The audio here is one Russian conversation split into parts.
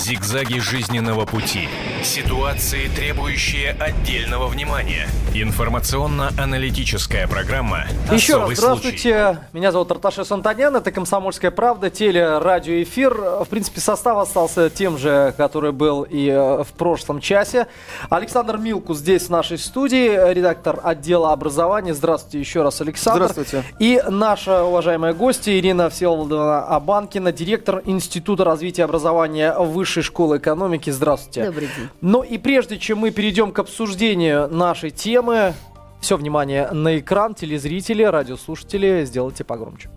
Зигзаги жизненного пути. Ситуации, требующие отдельного внимания. Информационно-аналитическая программа Еще раз «Особый здравствуйте. случай». Меня зовут Арташес Антонян. Это «Комсомольская правда», теле, радиоэфир. В принципе, состав остался тем же, который был и э, в прошлом часе. Александр Милку здесь, в нашей студии, редактор отдела образования. Здравствуйте еще раз, Александр. Здравствуйте. И наша уважаемая гостья Ирина Всеволодовна Абанкина, директор Института развития образования Высшей школы экономики. Здравствуйте. Добрый день. Ну и прежде чем мы перейдем к обсуждению нашей темы, все внимание на экран, телезрители, радиослушатели, сделайте погромче.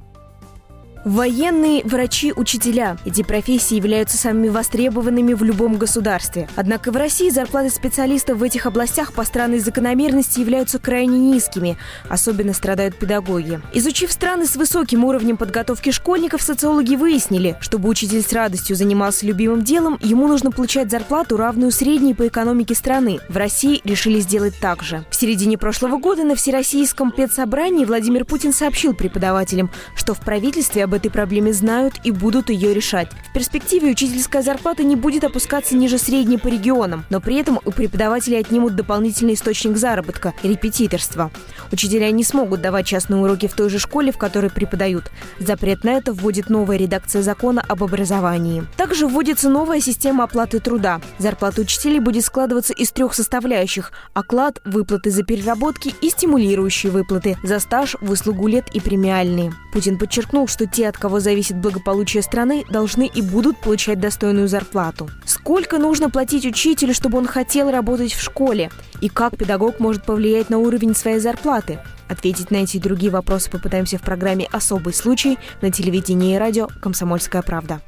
Военные, врачи, учителя. Эти профессии являются самыми востребованными в любом государстве. Однако в России зарплаты специалистов в этих областях по странной закономерности являются крайне низкими. Особенно страдают педагоги. Изучив страны с высоким уровнем подготовки школьников, социологи выяснили, чтобы учитель с радостью занимался любимым делом, ему нужно получать зарплату, равную средней по экономике страны. В России решили сделать так же. В середине прошлого года на Всероссийском педсобрании Владимир Путин сообщил преподавателям, что в правительстве об этой проблеме знают и будут ее решать. В перспективе учительская зарплата не будет опускаться ниже средней по регионам, но при этом у преподавателей отнимут дополнительный источник заработка – репетиторство. Учителя не смогут давать частные уроки в той же школе, в которой преподают. Запрет на это вводит новая редакция закона об образовании. Также вводится новая система оплаты труда. Зарплата учителей будет складываться из трех составляющих – оклад, выплаты за переработки и стимулирующие выплаты за стаж, выслугу лет и премиальные. Путин подчеркнул, что те, от кого зависит благополучие страны, должны и будут получать достойную зарплату. Сколько нужно платить учителю, чтобы он хотел работать в школе? И как педагог может повлиять на уровень своей зарплаты? Ответить на эти и другие вопросы попытаемся в программе «Особый случай» на телевидении и радио «Комсомольская правда».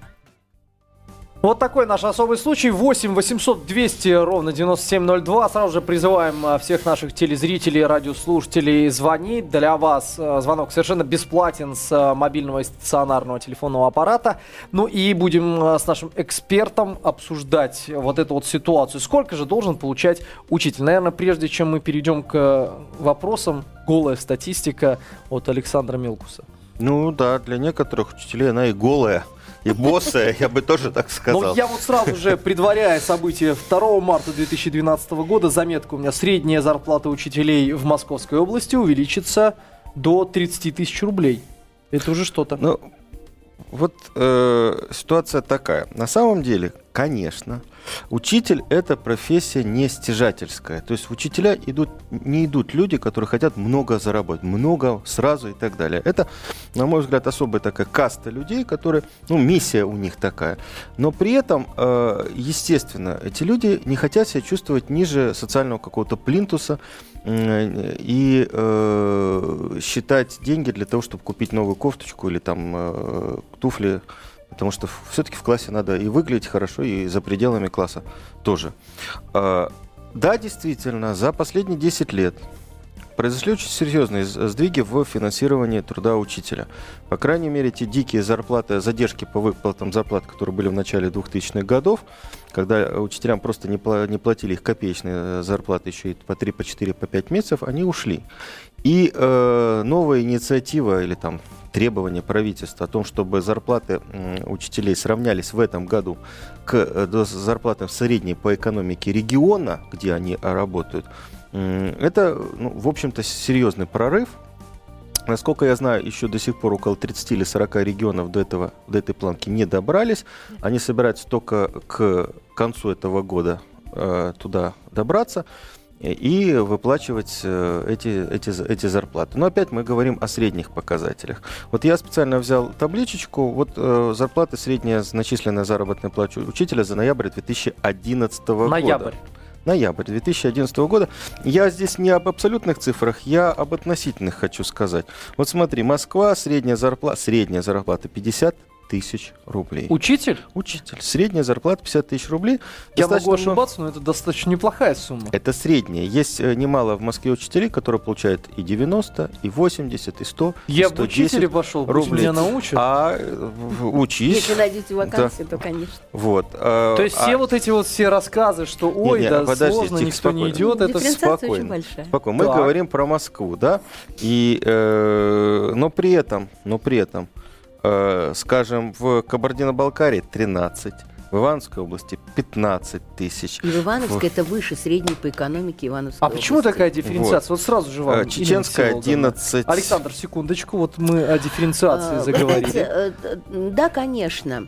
Вот такой наш особый случай. 8 800 200 ровно 9702. Сразу же призываем а, всех наших телезрителей, радиослушателей звонить. Для вас а, звонок совершенно бесплатен с а, мобильного и стационарного телефонного аппарата. Ну и будем с нашим экспертом обсуждать вот эту вот ситуацию. Сколько же должен получать учитель? Наверное, прежде чем мы перейдем к вопросам, голая статистика от Александра Милкуса. Ну да, для некоторых учителей она и голая, и боссая, я бы тоже так Ну, сказал. я вот сразу же, предваряя события 2 марта 2012 года, заметка у меня, средняя зарплата учителей в Московской области увеличится до 30 тысяч рублей. Это уже что-то. Ну, вот э, ситуация такая. На самом деле, конечно, учитель это профессия не стяжательская. То есть учителя идут, не идут люди, которые хотят много заработать, много сразу и так далее. Это, на мой взгляд, особая такая каста людей, которые, ну, миссия у них такая. Но при этом, э, естественно, эти люди не хотят себя чувствовать ниже социального какого-то плинтуса, и э, считать деньги для того, чтобы купить новую кофточку или там э, туфли, потому что все-таки в классе надо и выглядеть хорошо, и за пределами класса тоже. А, Да, действительно, за последние 10 лет произошли очень серьезные сдвиги в финансировании труда учителя. По крайней мере, те дикие зарплаты, задержки по выплатам зарплат, которые были в начале 2000-х годов, когда учителям просто не платили их копеечные э, зарплаты еще и по 3, по 4, по 5 месяцев, они ушли. И э, новая инициатива или там требование правительства о том, чтобы зарплаты учителей сравнялись в этом году к э, зарплатам средней по экономике региона, где они э, работают, это, ну, в общем-то, серьезный прорыв. Насколько я знаю, еще до сих пор около 30 или 40 регионов до, этого, до этой планки не добрались. Они собираются только к концу этого года э, туда добраться и выплачивать э, эти, эти, эти зарплаты. Но опять мы говорим о средних показателях. Вот я специально взял табличечку. Вот э, зарплата средняя начисленная заработная плата учителя за ноябрь 2011 года. Ноябрь. Ноябрь 2011 года. Я здесь не об абсолютных цифрах, я об относительных хочу сказать. Вот смотри, Москва, средняя зарплата, средняя зарплата 50 тысяч рублей. Учитель? Учитель. Средняя зарплата 50 тысяч рублей. Я Достаточно могу много- ошибаться, но это достаточно неплохая сумма. Это средняя. Есть э, немало в Москве учителей, которые получают и 90, и 80, и 100, и Я бы 110 учителя пошел, рублей. меня научат. А учись. Если найдете вакансию, то, конечно. Вот. а, То есть все а- вот эти вот все рассказы, что ой, Не-не, да подожди, сложно, никто не идет, это спокойно. большая. Спокойно. Мы Так. говорим про Москву, да? И, э, но при этом, но при этом, скажем, в Кабардино-Балкарии 13, в Ивановской области 15 тысяч. И в Ивановске это выше средней по экономике Ивановской А почему области. такая дифференциация? Вот, сразу же вам. Э, Чеченская Всеволодовна. 11. Александр, секундочку, вот мы о дифференциации А, заговорили. э, э, Да, конечно.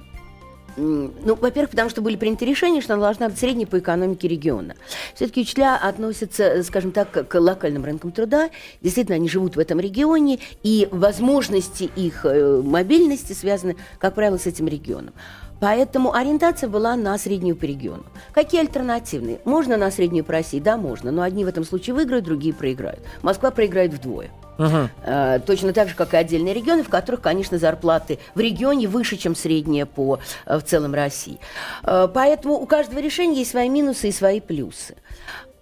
Ну, во-первых, потому что были приняты решения, что она должна быть средней по экономике региона. Все-таки учителя относятся, э, скажем так, к- к локальным рынкам труда. Действительно, они живут в этом регионе, и возможности их э, мобильности связаны, как правило, с этим регионом. Поэтому ориентация была на среднюю по региону. Какие альтернативные? Можно на среднюю по России? Да, можно. Но одни в этом случае выиграют, другие проиграют. Москва проиграет вдвое. Мгм. Э, Точно так же, как и отдельные регионы, в которых, конечно, зарплаты в регионе выше, чем средняя по э, в целом России. Э, Поэтому у каждого решения есть свои минусы и свои плюсы.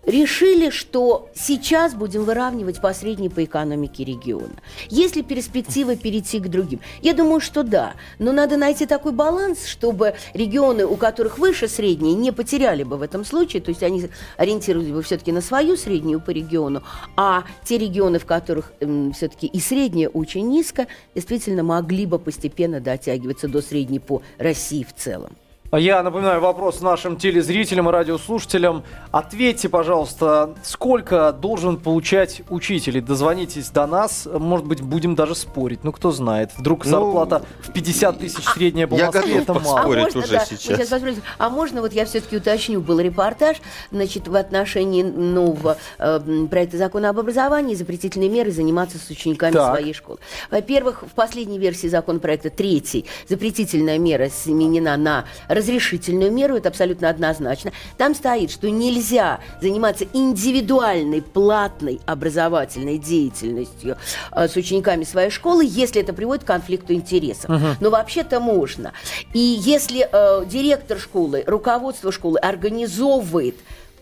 Решили, что сейчас будем выравнивать по средней по экономике региона. Есть ли перспектива перейти к другим? Я думаю, что да. Но надо найти такой баланс, чтобы регионы, у которых выше средней, не потеряли бы в этом случае. То есть они ориентировались бы все-таки на свою среднюю по региону, а те регионы, в которых все-таки и средняя очень низко, действительно могли бы постепенно дотягиваться до средней по России в целом. Я напоминаю вопрос нашим телезрителям и радиослушателям. Ответьте, пожалуйста, сколько должен получать учитель? И Дозвонитесь до нас. Может быть, будем даже спорить. Ну, кто знает. Вдруг Ну, зарплата в 50 тысяч средняя по я Москве, готов это поспорить. мало. Спорить можно, уже да, сейчас. сейчас посмотрим. а можно вот я все-таки уточню, был репортаж, значит, в отношении нового э, проекта закона об образовании, запретительные меры заниматься с учениками Так. своей школы. Во-первых, в последней версии законопроекта, третий, запретительная мера сменена на разрешительную меру, это абсолютно однозначно. Там стоит, что нельзя заниматься индивидуальной, платной образовательной деятельностью э, с учениками своей школы, если это приводит к конфликту интересов. Но вообще-то можно. И если э, директор школы, руководство школы организовывает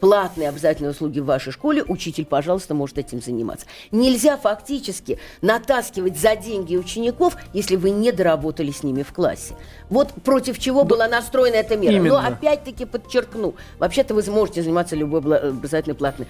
платные обязательные услуги в вашей школе, учитель, пожалуйста, может этим заниматься. Нельзя фактически натаскивать за деньги учеников, если вы не доработали с ними в классе. Вот против чего была настроена эта мера. Именно. Но опять-таки подчеркну, вообще-то вы сможете заниматься любой бла- образовательной платной.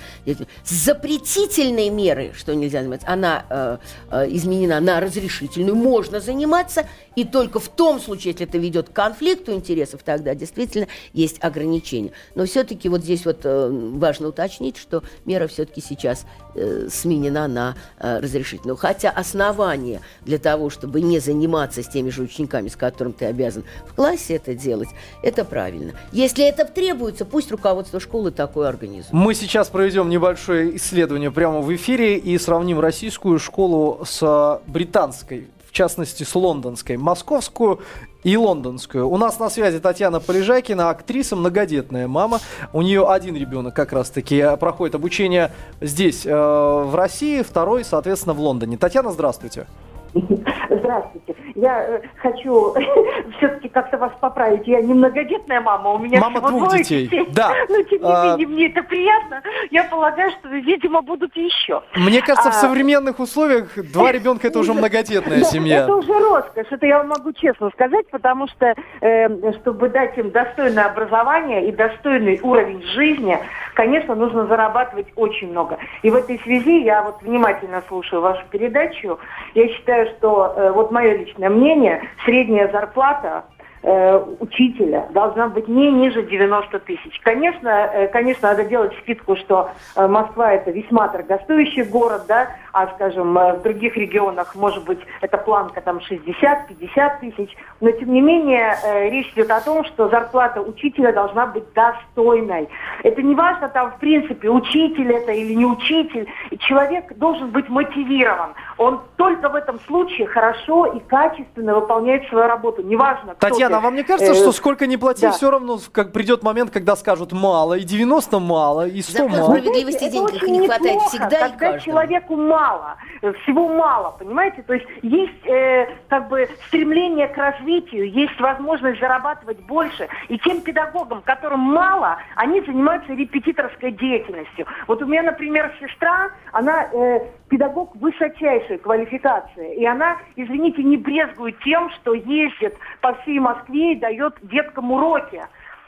Запретительные меры, что нельзя заниматься, она э, э, изменена на разрешительную, можно заниматься, и только в том случае, если это ведет к конфликту интересов, тогда действительно есть ограничения. Но все-таки вот здесь вот э, важно уточнить, что мера все-таки сейчас э, сменена на э, разрешительную. Хотя основание для того, чтобы не заниматься с теми же учениками, с которыми ты обязан в классе это делать, это правильно. Если это требуется, пусть руководство школы такое организует. Мы сейчас проведем небольшое исследование прямо в эфире и сравним российскую школу с британской, в частности с лондонской, московскую и лондонскую. У нас на связи Татьяна Полежакина, актриса, многодетная мама. У нее один ребенок как раз-таки э, проходит обучение здесь, э, в России, второй, соответственно, в Лондоне. Татьяна, здравствуйте. Здравствуйте. Я э, хочу все-таки как-то вас поправить. Я не многодетная мама, у меня Мама всего двух двое детей. Да. Но тем не А. менее, мне это приятно. Я полагаю, что, видимо, будут еще. Мне кажется, в А. современных условиях два ребенка это уже многодетная семья. Это уже роскошь, это я вам могу честно сказать, потому что, э, чтобы дать им достойное образование и достойный уровень жизни, конечно, нужно зарабатывать очень много. И в этой связи я вот внимательно слушаю вашу передачу. Я считаю, что э, вот мое личное мнение, средняя зарплата э, учителя должна быть не ниже 90 тысяч. Конечно, э, конечно, надо делать скидку, что э, Москва это весьма дорогостоящий город, да, а, скажем, в других регионах, может быть, эта планка там 60-50 тысяч, но тем не менее речь идет о том, что зарплата учителя должна быть достойной. Это не важно там, в принципе, учитель это или не учитель, человек должен быть мотивирован. Он только в этом случае хорошо и качественно выполняет свою работу. Неважно, кто Татьяна, ты. а вам не кажется, Э, что сколько ни плати, да. все равно как придет момент, когда скажут мало, и 90 мало, и 100 Закон мало? справедливости денег не хватает неплохо, всегда и когда каждому. человеку мало, э, всего мало, понимаете? То есть есть э, как бы стремление к развитию, есть возможность зарабатывать больше. И тем педагогам, которым мало, они занимаются репетиторской деятельностью. Вот у меня, например, сестра, она э, педагог высочайшей квалификации, и она, извините, не брезгует тем, что ездит по всей Москве и дает деткам уроки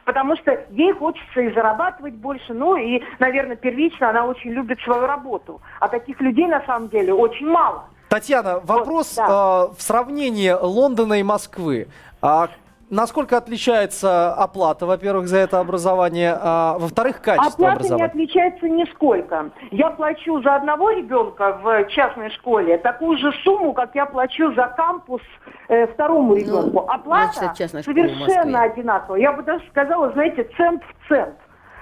потому что ей хочется и зарабатывать больше, ну и, наверное, первично она очень любит свою работу. А таких людей на самом деле очень мало. Татьяна, вопрос да. а, в сравнении Лондона и Москвы. А насколько отличается оплата, во-первых, за это образование, а во-вторых, качество Оплата не образования? отличается нисколько. Я плачу за одного ребенка в частной школе такую же сумму, как я плачу за кампус э, второму ребенку. Оплата значит, совершенно одинаковая. Я бы даже сказала, знаете, цент в цент.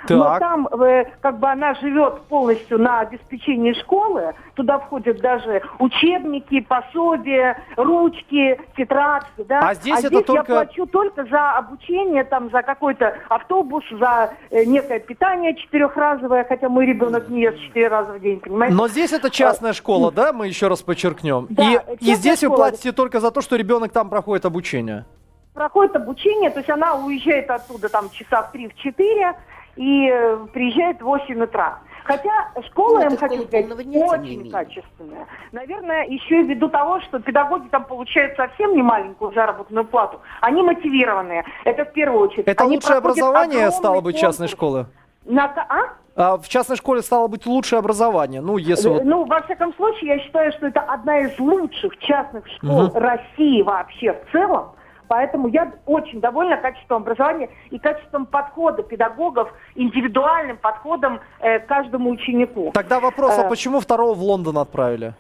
Но Так. там э, как бы она живет полностью на обеспечении школы. Туда входят даже учебники, пособия, ручки, тетрадки. Да? А здесь это я только- плачу только за обучение, там, за какой-то автобус, за э, некое питание четырехразовое, хотя мой ребенок не ест четыре раза в день, понимаете? Но здесь это частная школа, да, мы еще раз подчеркнем. Да, и, и здесь вы школа. платите только за то, что ребенок там проходит обучение. проходит обучение, то есть она уезжает оттуда там часа в три, в четыре и э, приезжает в 8 утра. Хотя школа, Ну, я это вам хочу сказать, очень качественная. Наверное, еще и ввиду того, что педагоги там получают совсем не маленькую заработную плату. Они мотивированные. Это в первую очередь. Это Они лучшее образование стало быть частной школы? на ка- а? А в частной школе стало быть лучшее образование. Ну, если вот... Ну, во всяком случае, я считаю, что это одна из лучших частных школ Мгм. России вообще в целом. Поэтому я очень довольна качеством образования и качеством подхода педагогов, индивидуальным подходом э, к каждому ученику. Тогда вопрос, а Э, почему второго в Лондон отправили?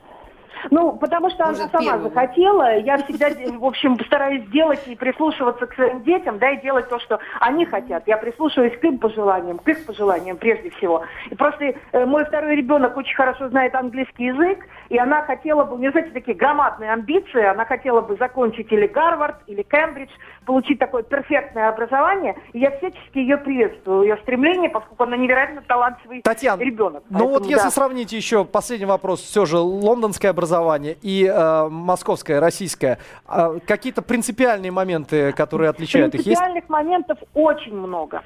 Ну, потому что она Может, сама первого. захотела. Я всегда, в общем, стараюсь делать и прислушиваться к своим детям, да, и делать то, что они хотят. Я прислушиваюсь к им пожеланиям, к их пожеланиям прежде всего. И просто э, мой второй ребенок очень хорошо знает английский язык, и она хотела бы, у нее, знаете, такие громадные амбиции, она хотела бы закончить или Гарвард, или Кембридж, получить такое перфектное образование. И я всячески ее приветствую, ее стремление, поскольку она невероятно талантливый Татьяна, ребенок. ну вот Поэтому, если да. сравнить еще последний вопрос, все же лондонское образование и э, московское, российское, а какие-то принципиальные моменты, которые отличают их, есть? Принципиальных моментов очень много.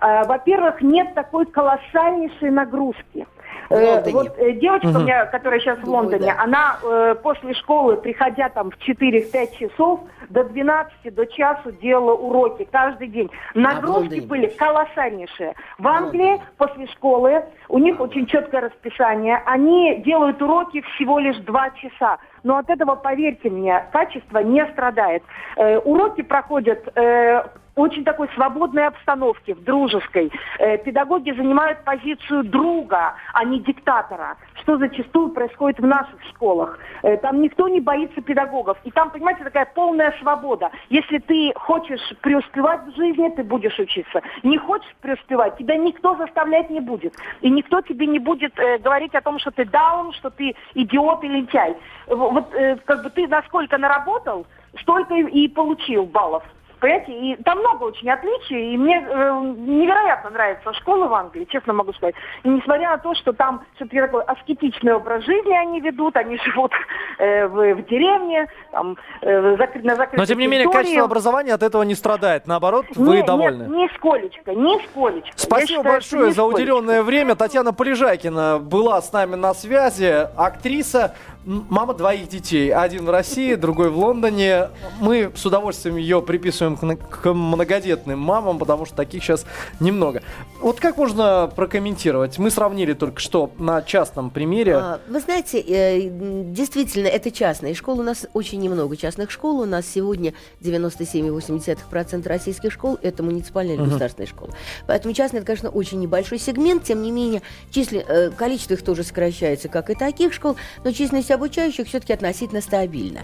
Э, Во-первых, нет такой колоссальнейшей нагрузки. Э, Лондоне. Вот э, девочка у Мгм. меня, которая сейчас в Лондоне, да. она э, после школы, приходя там в 4-5 часов, до 12, до часу делала уроки каждый день. Нагрузки Лондоне были колоссальнейшие. В Англии после школы у них очень четкое расписание. Они делают уроки всего лишь 2 часа. Но от этого, поверьте мне, качество не страдает. Э, уроки проходят э, очень такой свободной обстановке, в дружеской. Э, педагоги занимают позицию друга, а не диктатора, что зачастую происходит в наших школах. Э, там никто не боится педагогов. И там, понимаете, такая полная свобода. Если ты хочешь преуспевать в жизни, ты будешь учиться. Не хочешь преуспевать, тебя никто заставлять не будет. И никто тебе не будет э, говорить о том, что ты даун, что ты идиот и лентяй. Вот э, как бы ты насколько наработал, столько и получил баллов. Понимаете, и там много очень отличий, и мне э, невероятно нравится школа в Англии, честно могу сказать. И несмотря на то, что там все-таки такой аскетичный образ жизни они ведут, они живут э, в, в деревне, там, э, закры- на закрытой Но тем не менее, территории. качество образования от этого не страдает. Наоборот, вы Нет, довольны. Нет, нисколечко, нисколечко. Спасибо считаю, большое за уделенное время. Татьяна Полежайкина была с нами на связи, актриса, мама двоих детей. Один в России, другой в Лондоне. Мы с удовольствием ее приписываем к, на- к многодетным мамам, потому что таких сейчас немного. Вот как можно прокомментировать? Мы сравнили только что на частном примере. А, Вы знаете, э, действительно, это частные школы. У нас очень немного частных школ. У нас сегодня 97,8% российских школ – это муниципальные или государственные школы. Поэтому частные – это, конечно, очень небольшой сегмент. Тем не менее, числе- э, количество их тоже сокращается, как и таких школ, но численность обучающих все-таки относительно стабильна.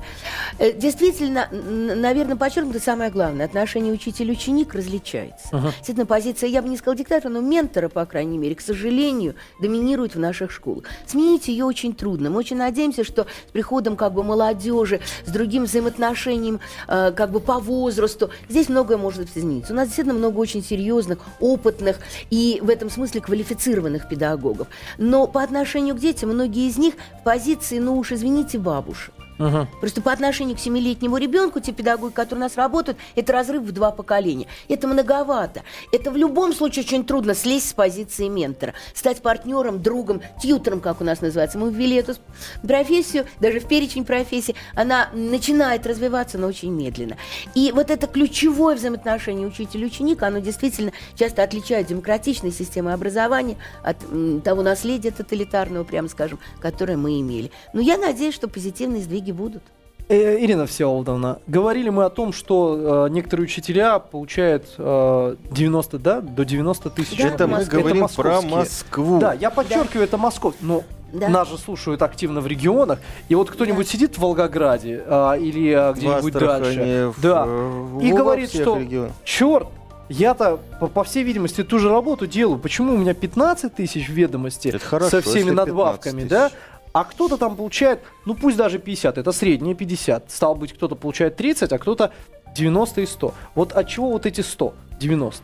Э, Действительно, наверное, подчеркнуто самое главное. Отношение учитель-ученик различается. Действительно, позиция, я бы не сказала диктатора, но ментора, по крайней мере, к сожалению, доминирует в наших школах. Сменить ее очень трудно. Мы очень надеемся, что с приходом как бы молодежи, с другим взаимоотношением э, как бы по возрасту, здесь многое может измениться. У нас действительно много очень серьезных, опытных и в этом смысле квалифицированных педагогов. Но по отношению к детям многие из них в позиции, ну уж извините, бабушек. Мгм. Просто по отношению к семилетнему ребенку, те педагоги, которые у нас работают, это разрыв в два поколения. Это многовато. Это в любом случае очень трудно слезть с позиции ментора, стать партнером, другом, тьютером, как у нас называется. Мы ввели эту профессию, даже в перечень профессий, она начинает развиваться, но очень медленно. И вот это ключевое взаимоотношение учитель-ученик, оно действительно часто отличает демократичной системы образования от м, того наследия тоталитарного, прямо скажем, которое мы имели. Но я надеюсь, что позитивные сдвиги будут. Э, Ирина Всеволодовна, говорили мы о том, что э, некоторые учителя получают э, 90, да, до 90 тысяч. Да, это мы Москва. говорим про московские. Москву. Да, я подчеркиваю, это Москва. Но Да. нас же слушают активно в регионах. И вот кто-нибудь сидит в Волгограде а, или а, где-нибудь дальше. в- да. в- И во говорит, что регионах. черт, я-то, по, по всей видимости, ту же работу делаю. Почему у меня 15 тысяч в ведомости Это хорошо, со всеми если 15 надбавками, да? А кто-то там получает, ну пусть даже 50, это среднее 50. Стало быть, кто-то получает 30, а кто-то 90 и 100. Вот от чего вот эти 100, 90?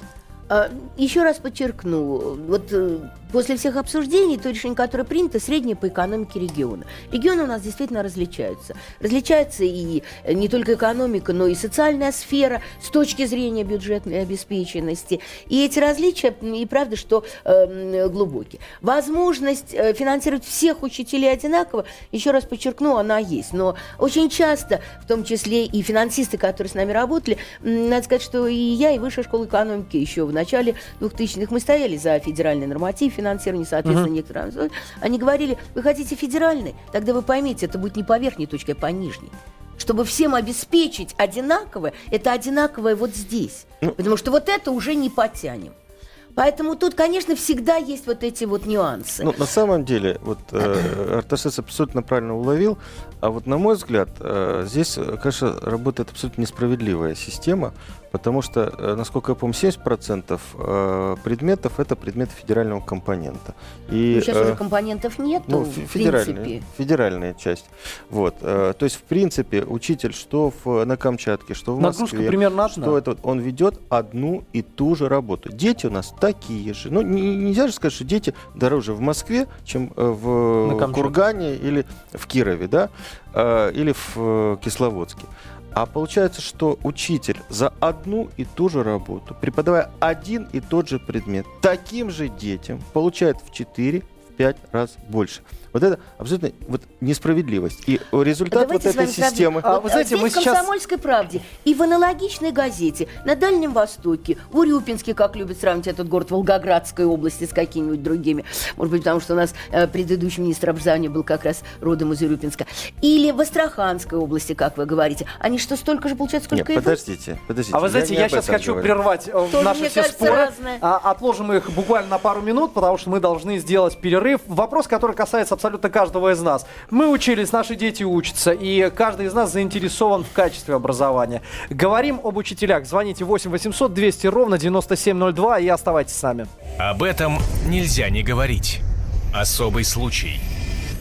А, Еще раз подчеркну, вот э, после всех обсуждений, то решение, которое принято, среднее по экономике региона. Регионы у нас действительно различаются. Различается и э, не только экономика, но и социальная сфера с точки зрения бюджетной обеспеченности. И эти различия, и правда, что э, глубокие. Возможность э, финансировать всех учителей одинаково, еще раз подчеркну, она есть. Но очень часто, в том числе и финансисты, которые с нами работали, надо сказать, что и я, и Высшая школа экономики еще в начале 2000-х мы стояли за федеральный норматив финансирования, соответственно, некоторые... Они говорили, вы хотите федеральный? Тогда вы поймите, это будет не по верхней точке, а по нижней. Чтобы всем обеспечить одинаковое, это одинаковое вот здесь. Потому что вот это уже не потянем. Поэтому тут, конечно, всегда есть вот эти вот нюансы. Ну, на самом деле, вот э, Арташес абсолютно правильно уловил, а вот на мой взгляд, э, здесь, э, конечно, работает абсолютно несправедливая система, потому что, э, насколько я помню, 70% э, предметов это предметы федерального компонента. И, Ну, сейчас уже компонентов нет, ну, в принципе. федеральная часть. Вот, то есть, в принципе, учитель, что в, на Камчатке, что в Нагрузка Москве, примерно одна. что это, вот, он ведет одну и ту же работу. Дети у нас такие же. Ну, не- нельзя же сказать, что дети дороже в Москве, чем в. Кургане или в Кирове, да, Э, или в э, Кисловодске. А получается, что учитель за одну и ту же работу, преподавая один и тот же предмет, таким же детям получает в 4 в 5 раз больше. Вот это абсолютно вот несправедливость. И результат Давайте вот этой системы... А, вы знаете, здесь мы в сейчас- «Комсомольской правде» и в аналогичной газете на Дальнем Востоке, в Урюпинске, как любят сравнивать этот город Волгоградской области с какими-нибудь другими, может быть, потому что у нас э, предыдущий министр образования был как раз родом из Урюпинска, или в Астраханской области, как вы говорите, они что, столько же получают, Нет, сколько и вы? подождите, подождите. А вы знаете, я, об сейчас хочу говорю. прервать э, Тоже, наши все кажется, споры. разное. А, отложим их буквально на пару минут, потому что мы должны сделать перерыв. Вопрос, который касается абсолютно каждого из нас. Мы учились, наши дети учатся, и каждый из нас заинтересован в качестве образования. Говорим об учителях. Звоните 8 800 200 ровно 9702 и оставайтесь с нами. Об этом нельзя не говорить. Особый случай.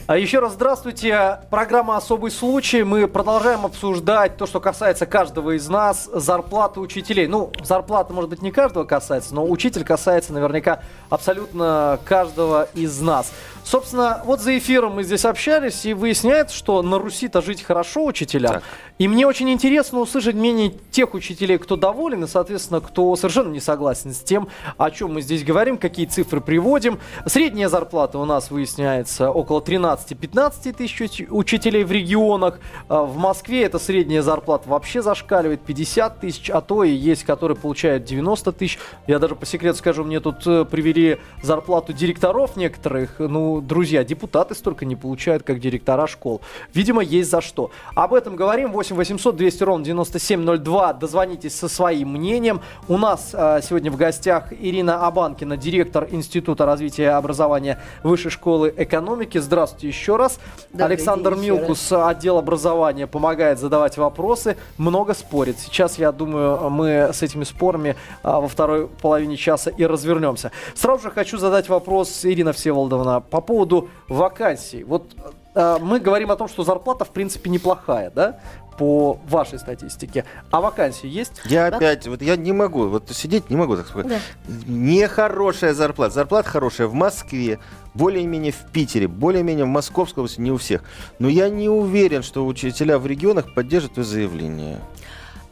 А Еще раз здравствуйте. Программа «Особый случай». Мы продолжаем обсуждать то, что касается каждого из нас, зарплаты учителей. Ну, зарплата, может быть, не каждого касается, но учитель касается наверняка абсолютно каждого из нас. Собственно, вот за эфиром мы здесь общались, и выясняется, что на Руси-то жить хорошо учителям. Так. И мне очень интересно услышать мнение тех учителей, кто доволен, и, соответственно, кто совершенно не согласен с тем, о чем мы здесь говорим, какие цифры приводим. Средняя зарплата у нас выясняется около 13-15 тысяч уч- учителей в регионах. А В Москве эта средняя зарплата вообще зашкаливает 50 тысяч, а то и есть, которые получают 90 тысяч. Я даже по секрету скажу, мне тут э, привели зарплату директоров некоторых. Ну, друзья, депутаты столько не получают, как директора школ. Видимо, есть за что. Об этом говорим. 8 800 200 ровно 9702. Дозвонитесь со своим мнением. У нас э, сегодня в гостях Ирина Абанкина, директор Института развития образования Высшей школы экономики. Здравствуйте еще раз. Добрый Александр день Милкус, отдел образования, помогает задавать вопросы. Много спорит. Сейчас, я думаю, мы с этими спорами а, во второй половине часа и развернемся. Сразу же хочу задать вопрос, Ирина Всеволодовна, по поводу вакансий. Вот а, мы говорим о том, что зарплата, в принципе, неплохая, да? По вашей статистике. А вакансии есть? Я Да. опять, вот я не могу, вот сидеть не могу так сказать. Да. Нехорошая зарплата. Зарплата хорошая в Москве, более-менее в Питере, более-менее в Московской области, не у всех. Но я не уверен, что учителя в регионах поддержат это заявление.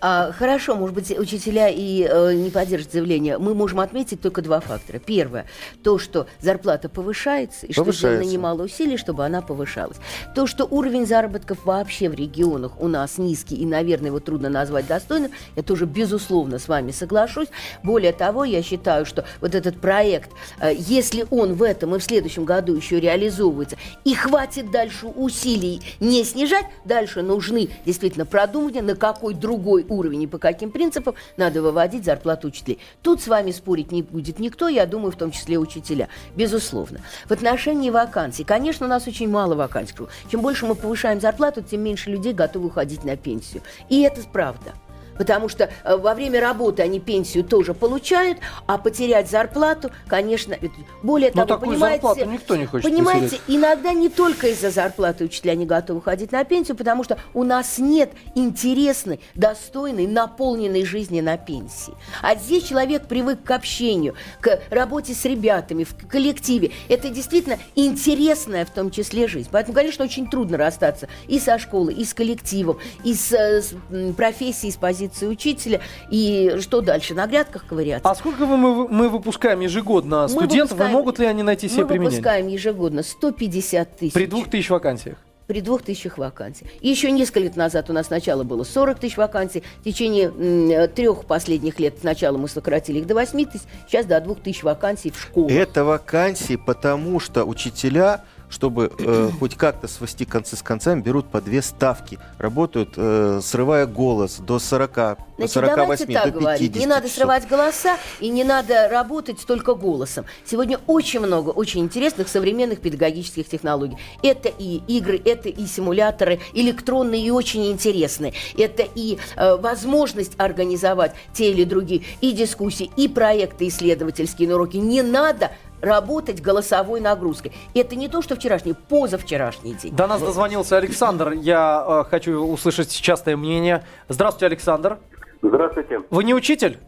А, хорошо, может быть, учителя и э, не поддержат заявление. Мы можем отметить только два фактора. Первое, то, что зарплата повышается, и что Повышается. сделано немало усилий, чтобы она повышалась. То, что уровень заработков вообще в регионах у нас низкий, и, наверное, его трудно назвать достойным, я тоже, безусловно, с вами соглашусь. Более того, я считаю, что вот этот проект, э, если он в этом и в следующем году еще реализовывается, и хватит дальше усилий не снижать, дальше нужны действительно продумывания, на какой другой уровень и по каким принципам надо выводить зарплату учителей. Тут с вами спорить не будет никто, я думаю, в том числе учителя. Безусловно. В отношении вакансий, конечно, у нас очень мало вакансий. Чем больше мы повышаем зарплату, тем меньше людей готовы уходить на пенсию. И это правда. Потому что э, во время работы они пенсию тоже получают, а потерять зарплату, конечно, более Но того, понимаете, зарплату никто не хочет понимаете, потерять. иногда не только из-за зарплаты учителя не готовы ходить на пенсию, потому что у нас нет интересной, достойной, наполненной жизни на пенсии. А здесь человек привык к общению, к работе с ребятами, в коллективе. Это действительно интересная в том числе жизнь. Поэтому, конечно, очень трудно расстаться и со школой, и с коллективом, и с, э, с, профессией, с позиции учителя. И что дальше? На грядках ковыряться? А сколько вы- мы, мы выпускаем ежегодно Мы студентов, и выпускаем- могут ли они найти себе Мы применение? выпускаем ежегодно 150 тысяч. При двух тысяч вакансиях. при двух тысячах вакансий. И еще несколько лет назад у нас сначала было 40 тысяч вакансий. В течение трех последних лет сначала мы сократили их до 8 тысяч, сейчас до 2 тысяч вакансий в школах. Это вакансии, потому что учителя, чтобы э, хоть как-то свести концы с концами, берут по две ставки. Работают, э, срывая голос до 40, до Значит, 48, давайте так до 50 говорить. Не надо часов. срывать голоса и не надо работать только голосом. Сегодня очень много очень интересных современных педагогических технологий. Это и игры, это и симуляторы, электронные и очень интересные. Это и э, возможность организовать те или другие и дискуссии, и проекты исследовательские на уроки. Не надо работать голосовой нагрузкой. Это не то, что вчерашний, позавчерашний день. До нас дозвонился Александр. Я э, хочу услышать частое мнение. Здравствуйте, Александр. Здравствуйте. Вы не учитель?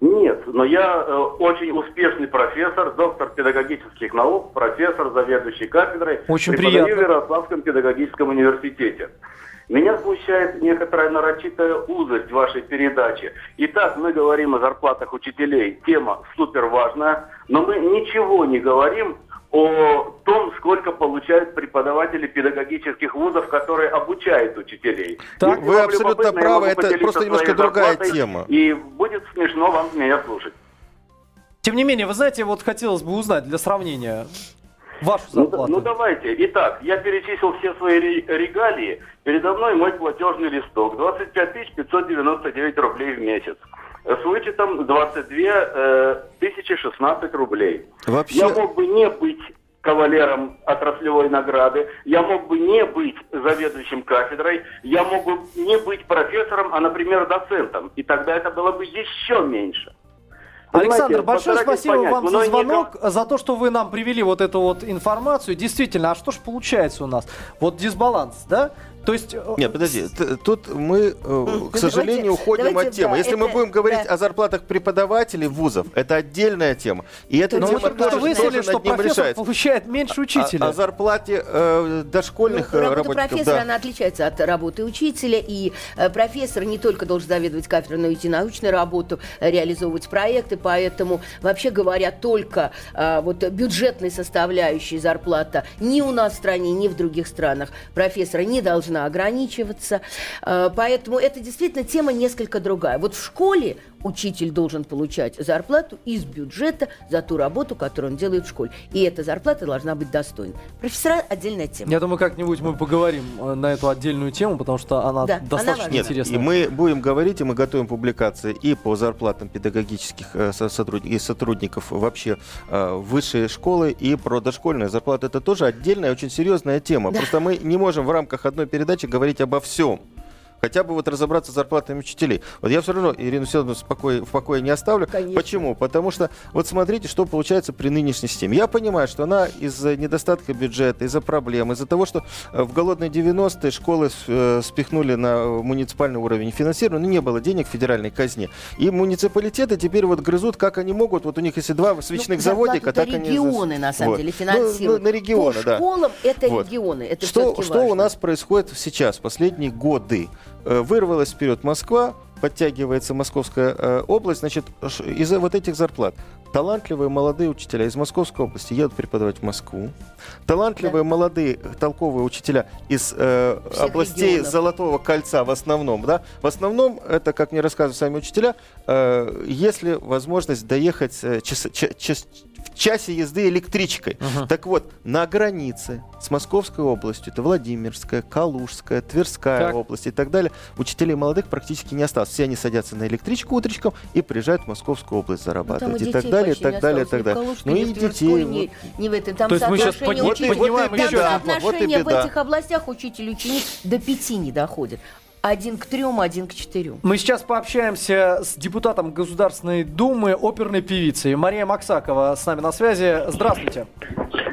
Нет, но я э, очень успешный профессор, доктор педагогических наук, профессор, заведующий кафедрой. Очень приятно. в Ярославском педагогическом университете. Меня смущает некоторая нарочитая узость вашей передачи. Итак, мы говорим о зарплатах учителей. Тема супер важная, но мы ничего не говорим о том, сколько получают преподаватели педагогических вузов, которые обучают учителей. Так, Если вы абсолютно правы, это просто немножко другая тема. И будет смешно вам меня слушать. Тем не менее, вы знаете, вот хотелось бы узнать для сравнения вашу Ну, зарплату. ну давайте. Итак, я перечислил все свои ре- регалии. Передо мной мой платежный листок. 25 599 рублей в месяц. С вычетом 22 э, тысячи 16 рублей. Вообще, Я мог бы не быть кавалером отраслевой награды, я мог бы не быть заведующим кафедрой, я мог бы не быть профессором, а, например, доцентом. И тогда это было бы еще меньше. Александр, большое спасибо понять, вам за звонок, за то, что вы нам привели вот эту вот информацию. Действительно, а что ж получается у нас? Вот дисбаланс, да? То есть... э, Нет, подожди, тут мы, э, к сожалению, давайте- уходим давайте, от темы. да, Если мы это- будем говорить да. о зарплатах преподавателей вузов, это отдельная тема. И эта Ну, тема мы тоже, выяснили, тоже что профессор решается. получает меньше О, учителя. о зарплате э, дошкольных Ну, э, работа работников. профессора, да. она отличается от работы учителя, и э, профессор не только должен заведовать кафедрой, но и идти научную работу, реализовывать проекты, поэтому, вообще говоря, только э, вот бюджетной составляющей зарплата ни у нас в стране, ни в других странах профессора не должна ограничиваться, Э, поэтому это действительно тема несколько другая. Вот в школе учитель должен получать зарплату из бюджета за ту работу, которую он делает в школе, и эта зарплата должна быть достойной. Профессора отдельная тема. Я думаю, как-нибудь мы поговорим э, на эту отдельную тему, потому что она Да, она достаточно. Нет, интересная. и мы будем говорить, и мы готовим публикации и по зарплатам педагогических э, со- сотруд- и сотрудников вообще э, высшей школы, и про дошкольную зарплату. Это тоже отдельная, очень серьезная тема. Просто мы не можем в рамках одной передачи говорить обо всем. Хотя бы вот разобраться с зарплатами учителей. Вот я все равно Ирину Федоровну в покое, в покое не оставлю. Конечно. Почему? Потому что вот смотрите, что получается при нынешней системе. Я понимаю, что она из-за недостатка бюджета, из-за проблем, из-за того, что э, в голодные 90-е школы э, спихнули на муниципальный уровень финансирования, ну, не было денег в федеральной казне. И муниципалитеты теперь вот грызут, как они могут. Вот у них если два свечных Ну, заводика, так они... регионы, на самом Вот. деле, Ну, финансируют. Ну, на регионы, По да. школам это Вот. регионы. Это что, что у нас происходит сейчас, последние годы? Э, Вырвалась вперед Москва, подтягивается Московская э, область, значит, из-за вот этих зарплат талантливые молодые учителя из Московской области едут преподавать в Москву. Талантливые молодые толковые учителя из э, Всех областей регионов. Золотого кольца в основном, да, в основном это, как мне рассказывают сами учителя, э, если возможность доехать э, час- ча- час- часе езды электричкой. Так вот, на границе с Московской областью, это Владимирская, Калужская, Тверская Так. область и так далее, учителей молодых практически не осталось. Все они садятся на электричку утречком и приезжают в Московскую область Ну, зарабатывать. и и так далее, и не так далее, и так далее. Ну и детей. ни, ни в этой. Там То есть мы щас соотношение подни- учителей- поднимаем там еще один вопрос. Вот и соотношение в беда. этих областях учитель-ученик до пяти не доходит. Один к трем, один к четырем. Мы сейчас пообщаемся с депутатом Государственной Думы, оперной певицей. Мария Максакова с нами на связи. Здравствуйте.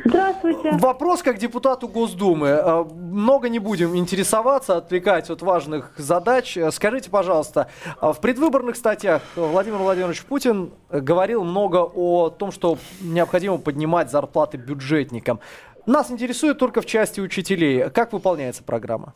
Здравствуйте. Вопрос как депутату Госдумы. Э, Много не будем интересоваться, отвлекать от важных задач. Э, Скажите, пожалуйста, э, в предвыборных статьях Владимир Владимирович Путин говорил много о том, что необходимо поднимать зарплаты бюджетникам. Нас интересует только в части учителей. Как выполняется программа?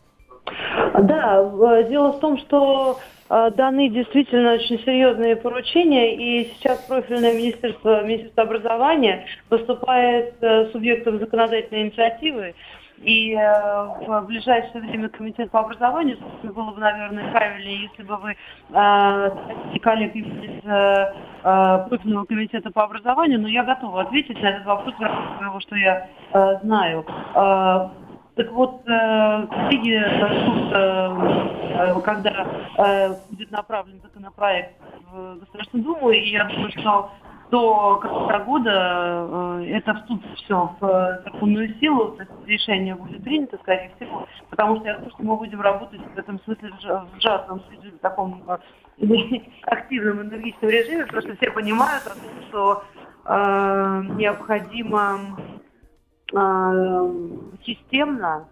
Да, дело в том, что э, даны действительно очень серьезные поручения, и сейчас профильное министерство, Министерство образования выступает э, субъектом законодательной инициативы, и э, в ближайшее время комитет по образованию, собственно, было бы, наверное, правильнее, если бы вы э, коллег из э, э, профильного комитета по образованию, но я готова ответить на этот вопрос в рамках того, что я э, знаю. Э, так вот, э, коллеги ждут, э, э, когда э, будет направлен законопроект в Государственную Думу, и я думаю, что до конца года э, это вступит все в э, законную силу, то есть решение будет принято, скорее всего, потому что я думаю, что мы будем работать в этом смысле в жа- в таком э, активном, энергичном режиме, потому что все понимают что э, необходимо э, системно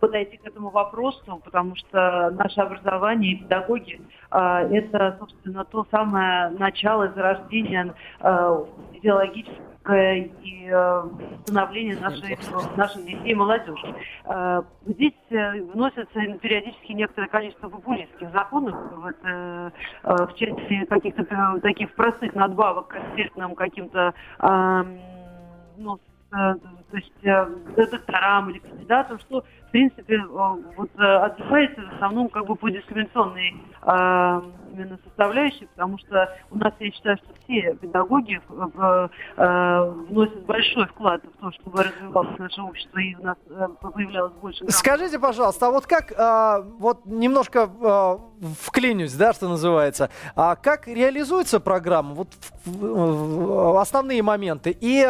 подойти к этому вопросу, потому что наше образование и педагоги э, это, собственно, то самое начало зарождения э, идеологическое и э, становления нашей, наших детей и молодежи. Э, здесь э, вносятся периодически некоторое количество популистских законов в, это, э, в части каких-то э, таких простых надбавок к каким-то ну, э, то есть э, докторам или кандидатам, что в принципе э, вот э, отзывается в основном как бы по дискриминационной э, именно составляющей, потому что у нас, я считаю, что все педагоги э, э, вносят большой вклад в то, чтобы развивалось наше общество и у нас появлялось больше грамотных Скажите, пожалуйста, а вот как, вот немножко вклинюсь, да, что называется, а как реализуется программа, вот в- в- в- основные моменты, и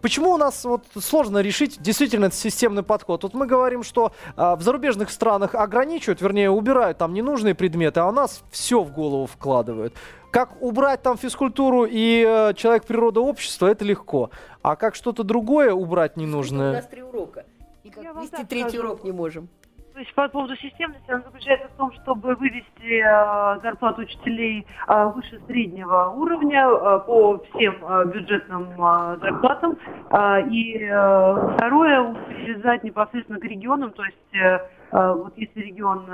почему у нас вот сложно решить действительно этот системный подход? Вот мы говорим, что а, в зарубежных странах ограничивают, вернее, убирают там ненужные предметы, а у нас все в голову вкладывают. Как убрать там физкультуру и э, человек, природа, общество, это легко. А как что-то другое убрать У ненужное? нас три урока. И как вести третий скажу. урок не можем. Есть по поводу системности, она заключается в том, чтобы вывести э, зарплату учителей э, выше среднего уровня э, по всем э, бюджетным зарплатам. И э, второе, привязать непосредственно к регионам, то есть вот если регион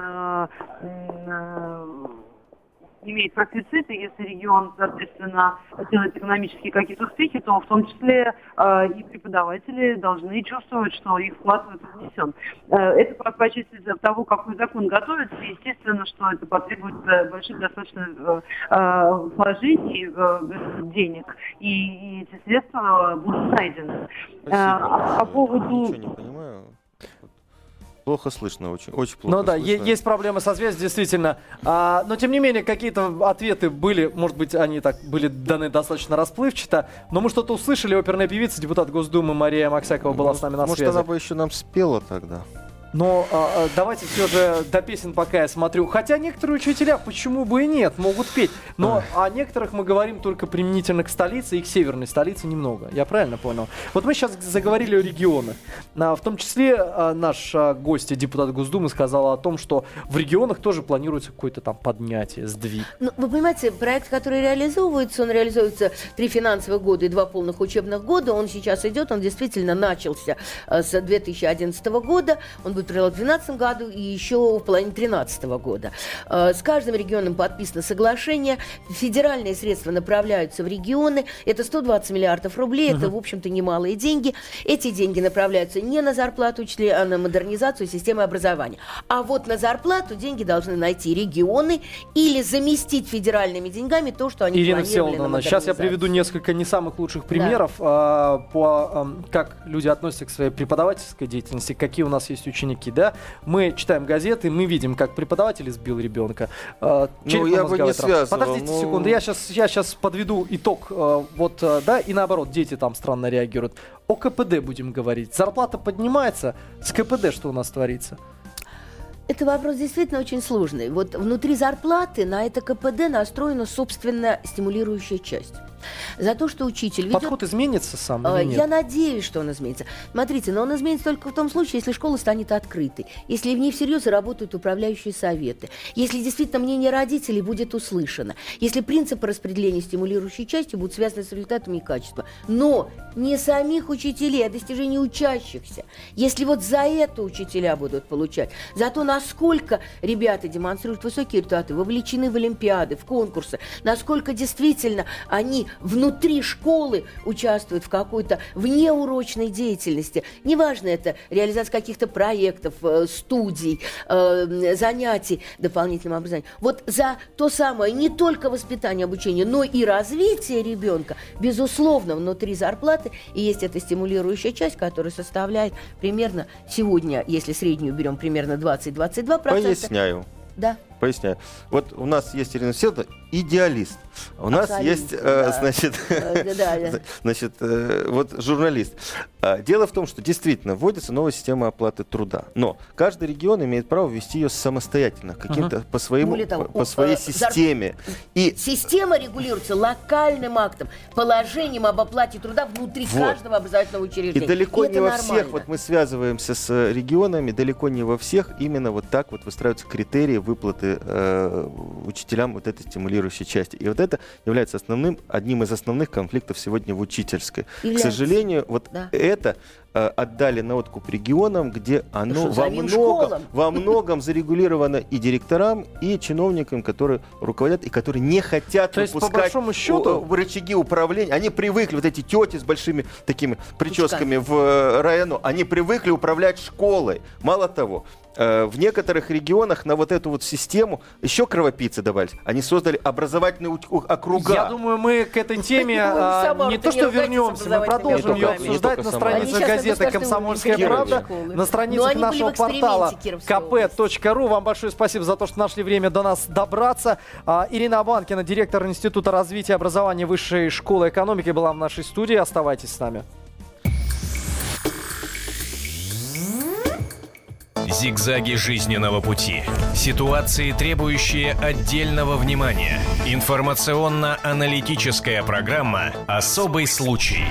имеет профицит, и если регион, соответственно, делает экономические какие-то успехи, то в том числе э, и преподаватели должны чувствовать, что их вклад в это внесен. Э, это по, части того, какой закон готовится, и естественно, что это потребует больших достаточно э, э, вложений э, денег, и, и эти средства будут найдены. Э, а по поводу... Ничего не понимаю. Плохо слышно очень, очень плохо Ну да, слышно. есть проблемы со связью, действительно. А, но тем не менее, какие-то ответы были, может быть, они так были даны достаточно расплывчато, но мы что-то услышали. Оперная певица, депутат Госдумы Мария Максакова была с нами на Может, связи. она бы еще нам спела тогда. Но а, давайте все же до песен пока я смотрю. Хотя некоторые учителя, почему бы и нет, могут петь. Но о некоторых мы говорим только применительно к столице и к северной столице немного. Я правильно понял? Вот мы сейчас заговорили о регионах. А, в том числе а, наш а, гость, депутат Госдумы, сказал о том, что в регионах тоже планируется какое-то там поднятие, сдвиг. Ну, вы понимаете, проект, который реализовывается, он реализуется три финансовых года и два полных учебных года. Он сейчас идет, он действительно начался э, с 2011 года. Он прилагать в 2012 году и еще в половине 2013 года. Э, С каждым регионом подписано соглашение. Федеральные средства направляются в регионы. Это 120 миллиардов рублей. Это, в общем-то, немалые деньги. Эти деньги направляются не на зарплату учителей, а на модернизацию системы образования. А вот на зарплату деньги должны найти регионы или заместить федеральными деньгами то, что они Ирина планировали на Всеволодовна, сейчас я приведу несколько не самых лучших примеров а, по как люди относятся к своей преподавательской деятельности, какие у нас есть ученики, да? Мы читаем газеты, мы видим, как преподаватель избил ребенка. а, Ну, я бы не связывал, Подождите ну- секунду, я сейчас, я сейчас подведу итог, а, вот, а, да, и наоборот, дети там странно реагируют. О КПД будем говорить. Зарплата поднимается, с КПД что у нас творится? Это вопрос действительно очень сложный. Вот внутри зарплаты на это КПД настроена, собственно, стимулирующая часть. За то, что учитель ведет Подход изменится сам или нет? Я надеюсь, что он изменится. Смотрите, но он изменится только в том случае, если школа станет открытой, если в ней всерьез работают управляющие советы, если действительно мнение родителей будет услышано, если принципы распределения стимулирующей части будут связаны с результатами и качеством. Но не самих учителей, а достижений учащихся. Если вот за это учителя будут получать, за то, насколько ребята демонстрируют высокие результаты, вовлечены в олимпиады, в конкурсы, насколько действительно они внутри школы участвуют в какой-то внеурочной деятельности. Неважно, это реализация каких-то проектов, э, студий, э, занятий дополнительным образованием. Вот за то самое не только воспитание, обучение, но и развитие ребенка, безусловно, внутри зарплаты и есть эта стимулирующая часть, которая составляет примерно сегодня, если среднюю берем, примерно 20-22%. Поясняю. Да. Поясняю. Вот у нас есть Ирина Всеволодовна, идеалист. У нас Абсолютно, есть, э, да. значит, Э, да, значит, э, вот журналист. А, Дело в том, что действительно вводится новая система оплаты труда, но каждый регион имеет право ввести ее самостоятельно, каким-то по своему, того, по, своей системе. И Система регулируется локальным актом, положением об оплате труда внутри Вот. каждого образовательного И учреждения. далеко И не это во нормально. всех, вот мы связываемся с регионами, далеко не во всех именно вот так вот выстраиваются критерии выплаты э, учителям вот этой стимулирующей части. И вот это является основным, одним из основных конфликтов сегодня в учительской. К Является. сожалению, вот Да. это отдали на откуп регионам, где оно во многом, школам? во многом зарегулировано и директорам, и чиновникам, которые руководят и которые не хотят То есть, по выпускать большому счету- рычаги управления. Они привыкли, вот эти тети с большими такими прическами в э, району, они привыкли управлять школой. Мало того, э, в некоторых регионах на вот эту вот систему еще кровопийцы добавились. Они создали образовательные у- округа. Я думаю, мы к этой теме Ну, а, не то, что вернемся, мы продолжим ее обсуждать на странице газеты государственном «Комсомольская правда», на страницах нашего портала kp.ru. Вам большое спасибо за то, что нашли время до нас добраться. А, Ирина Абанкина, директор Института развития и образования Высшей школы экономики, была в нашей студии. Оставайтесь с нами. Зигзаги жизненного пути. Ситуации, требующие отдельного внимания. Информационно-аналитическая программа «Особый случай».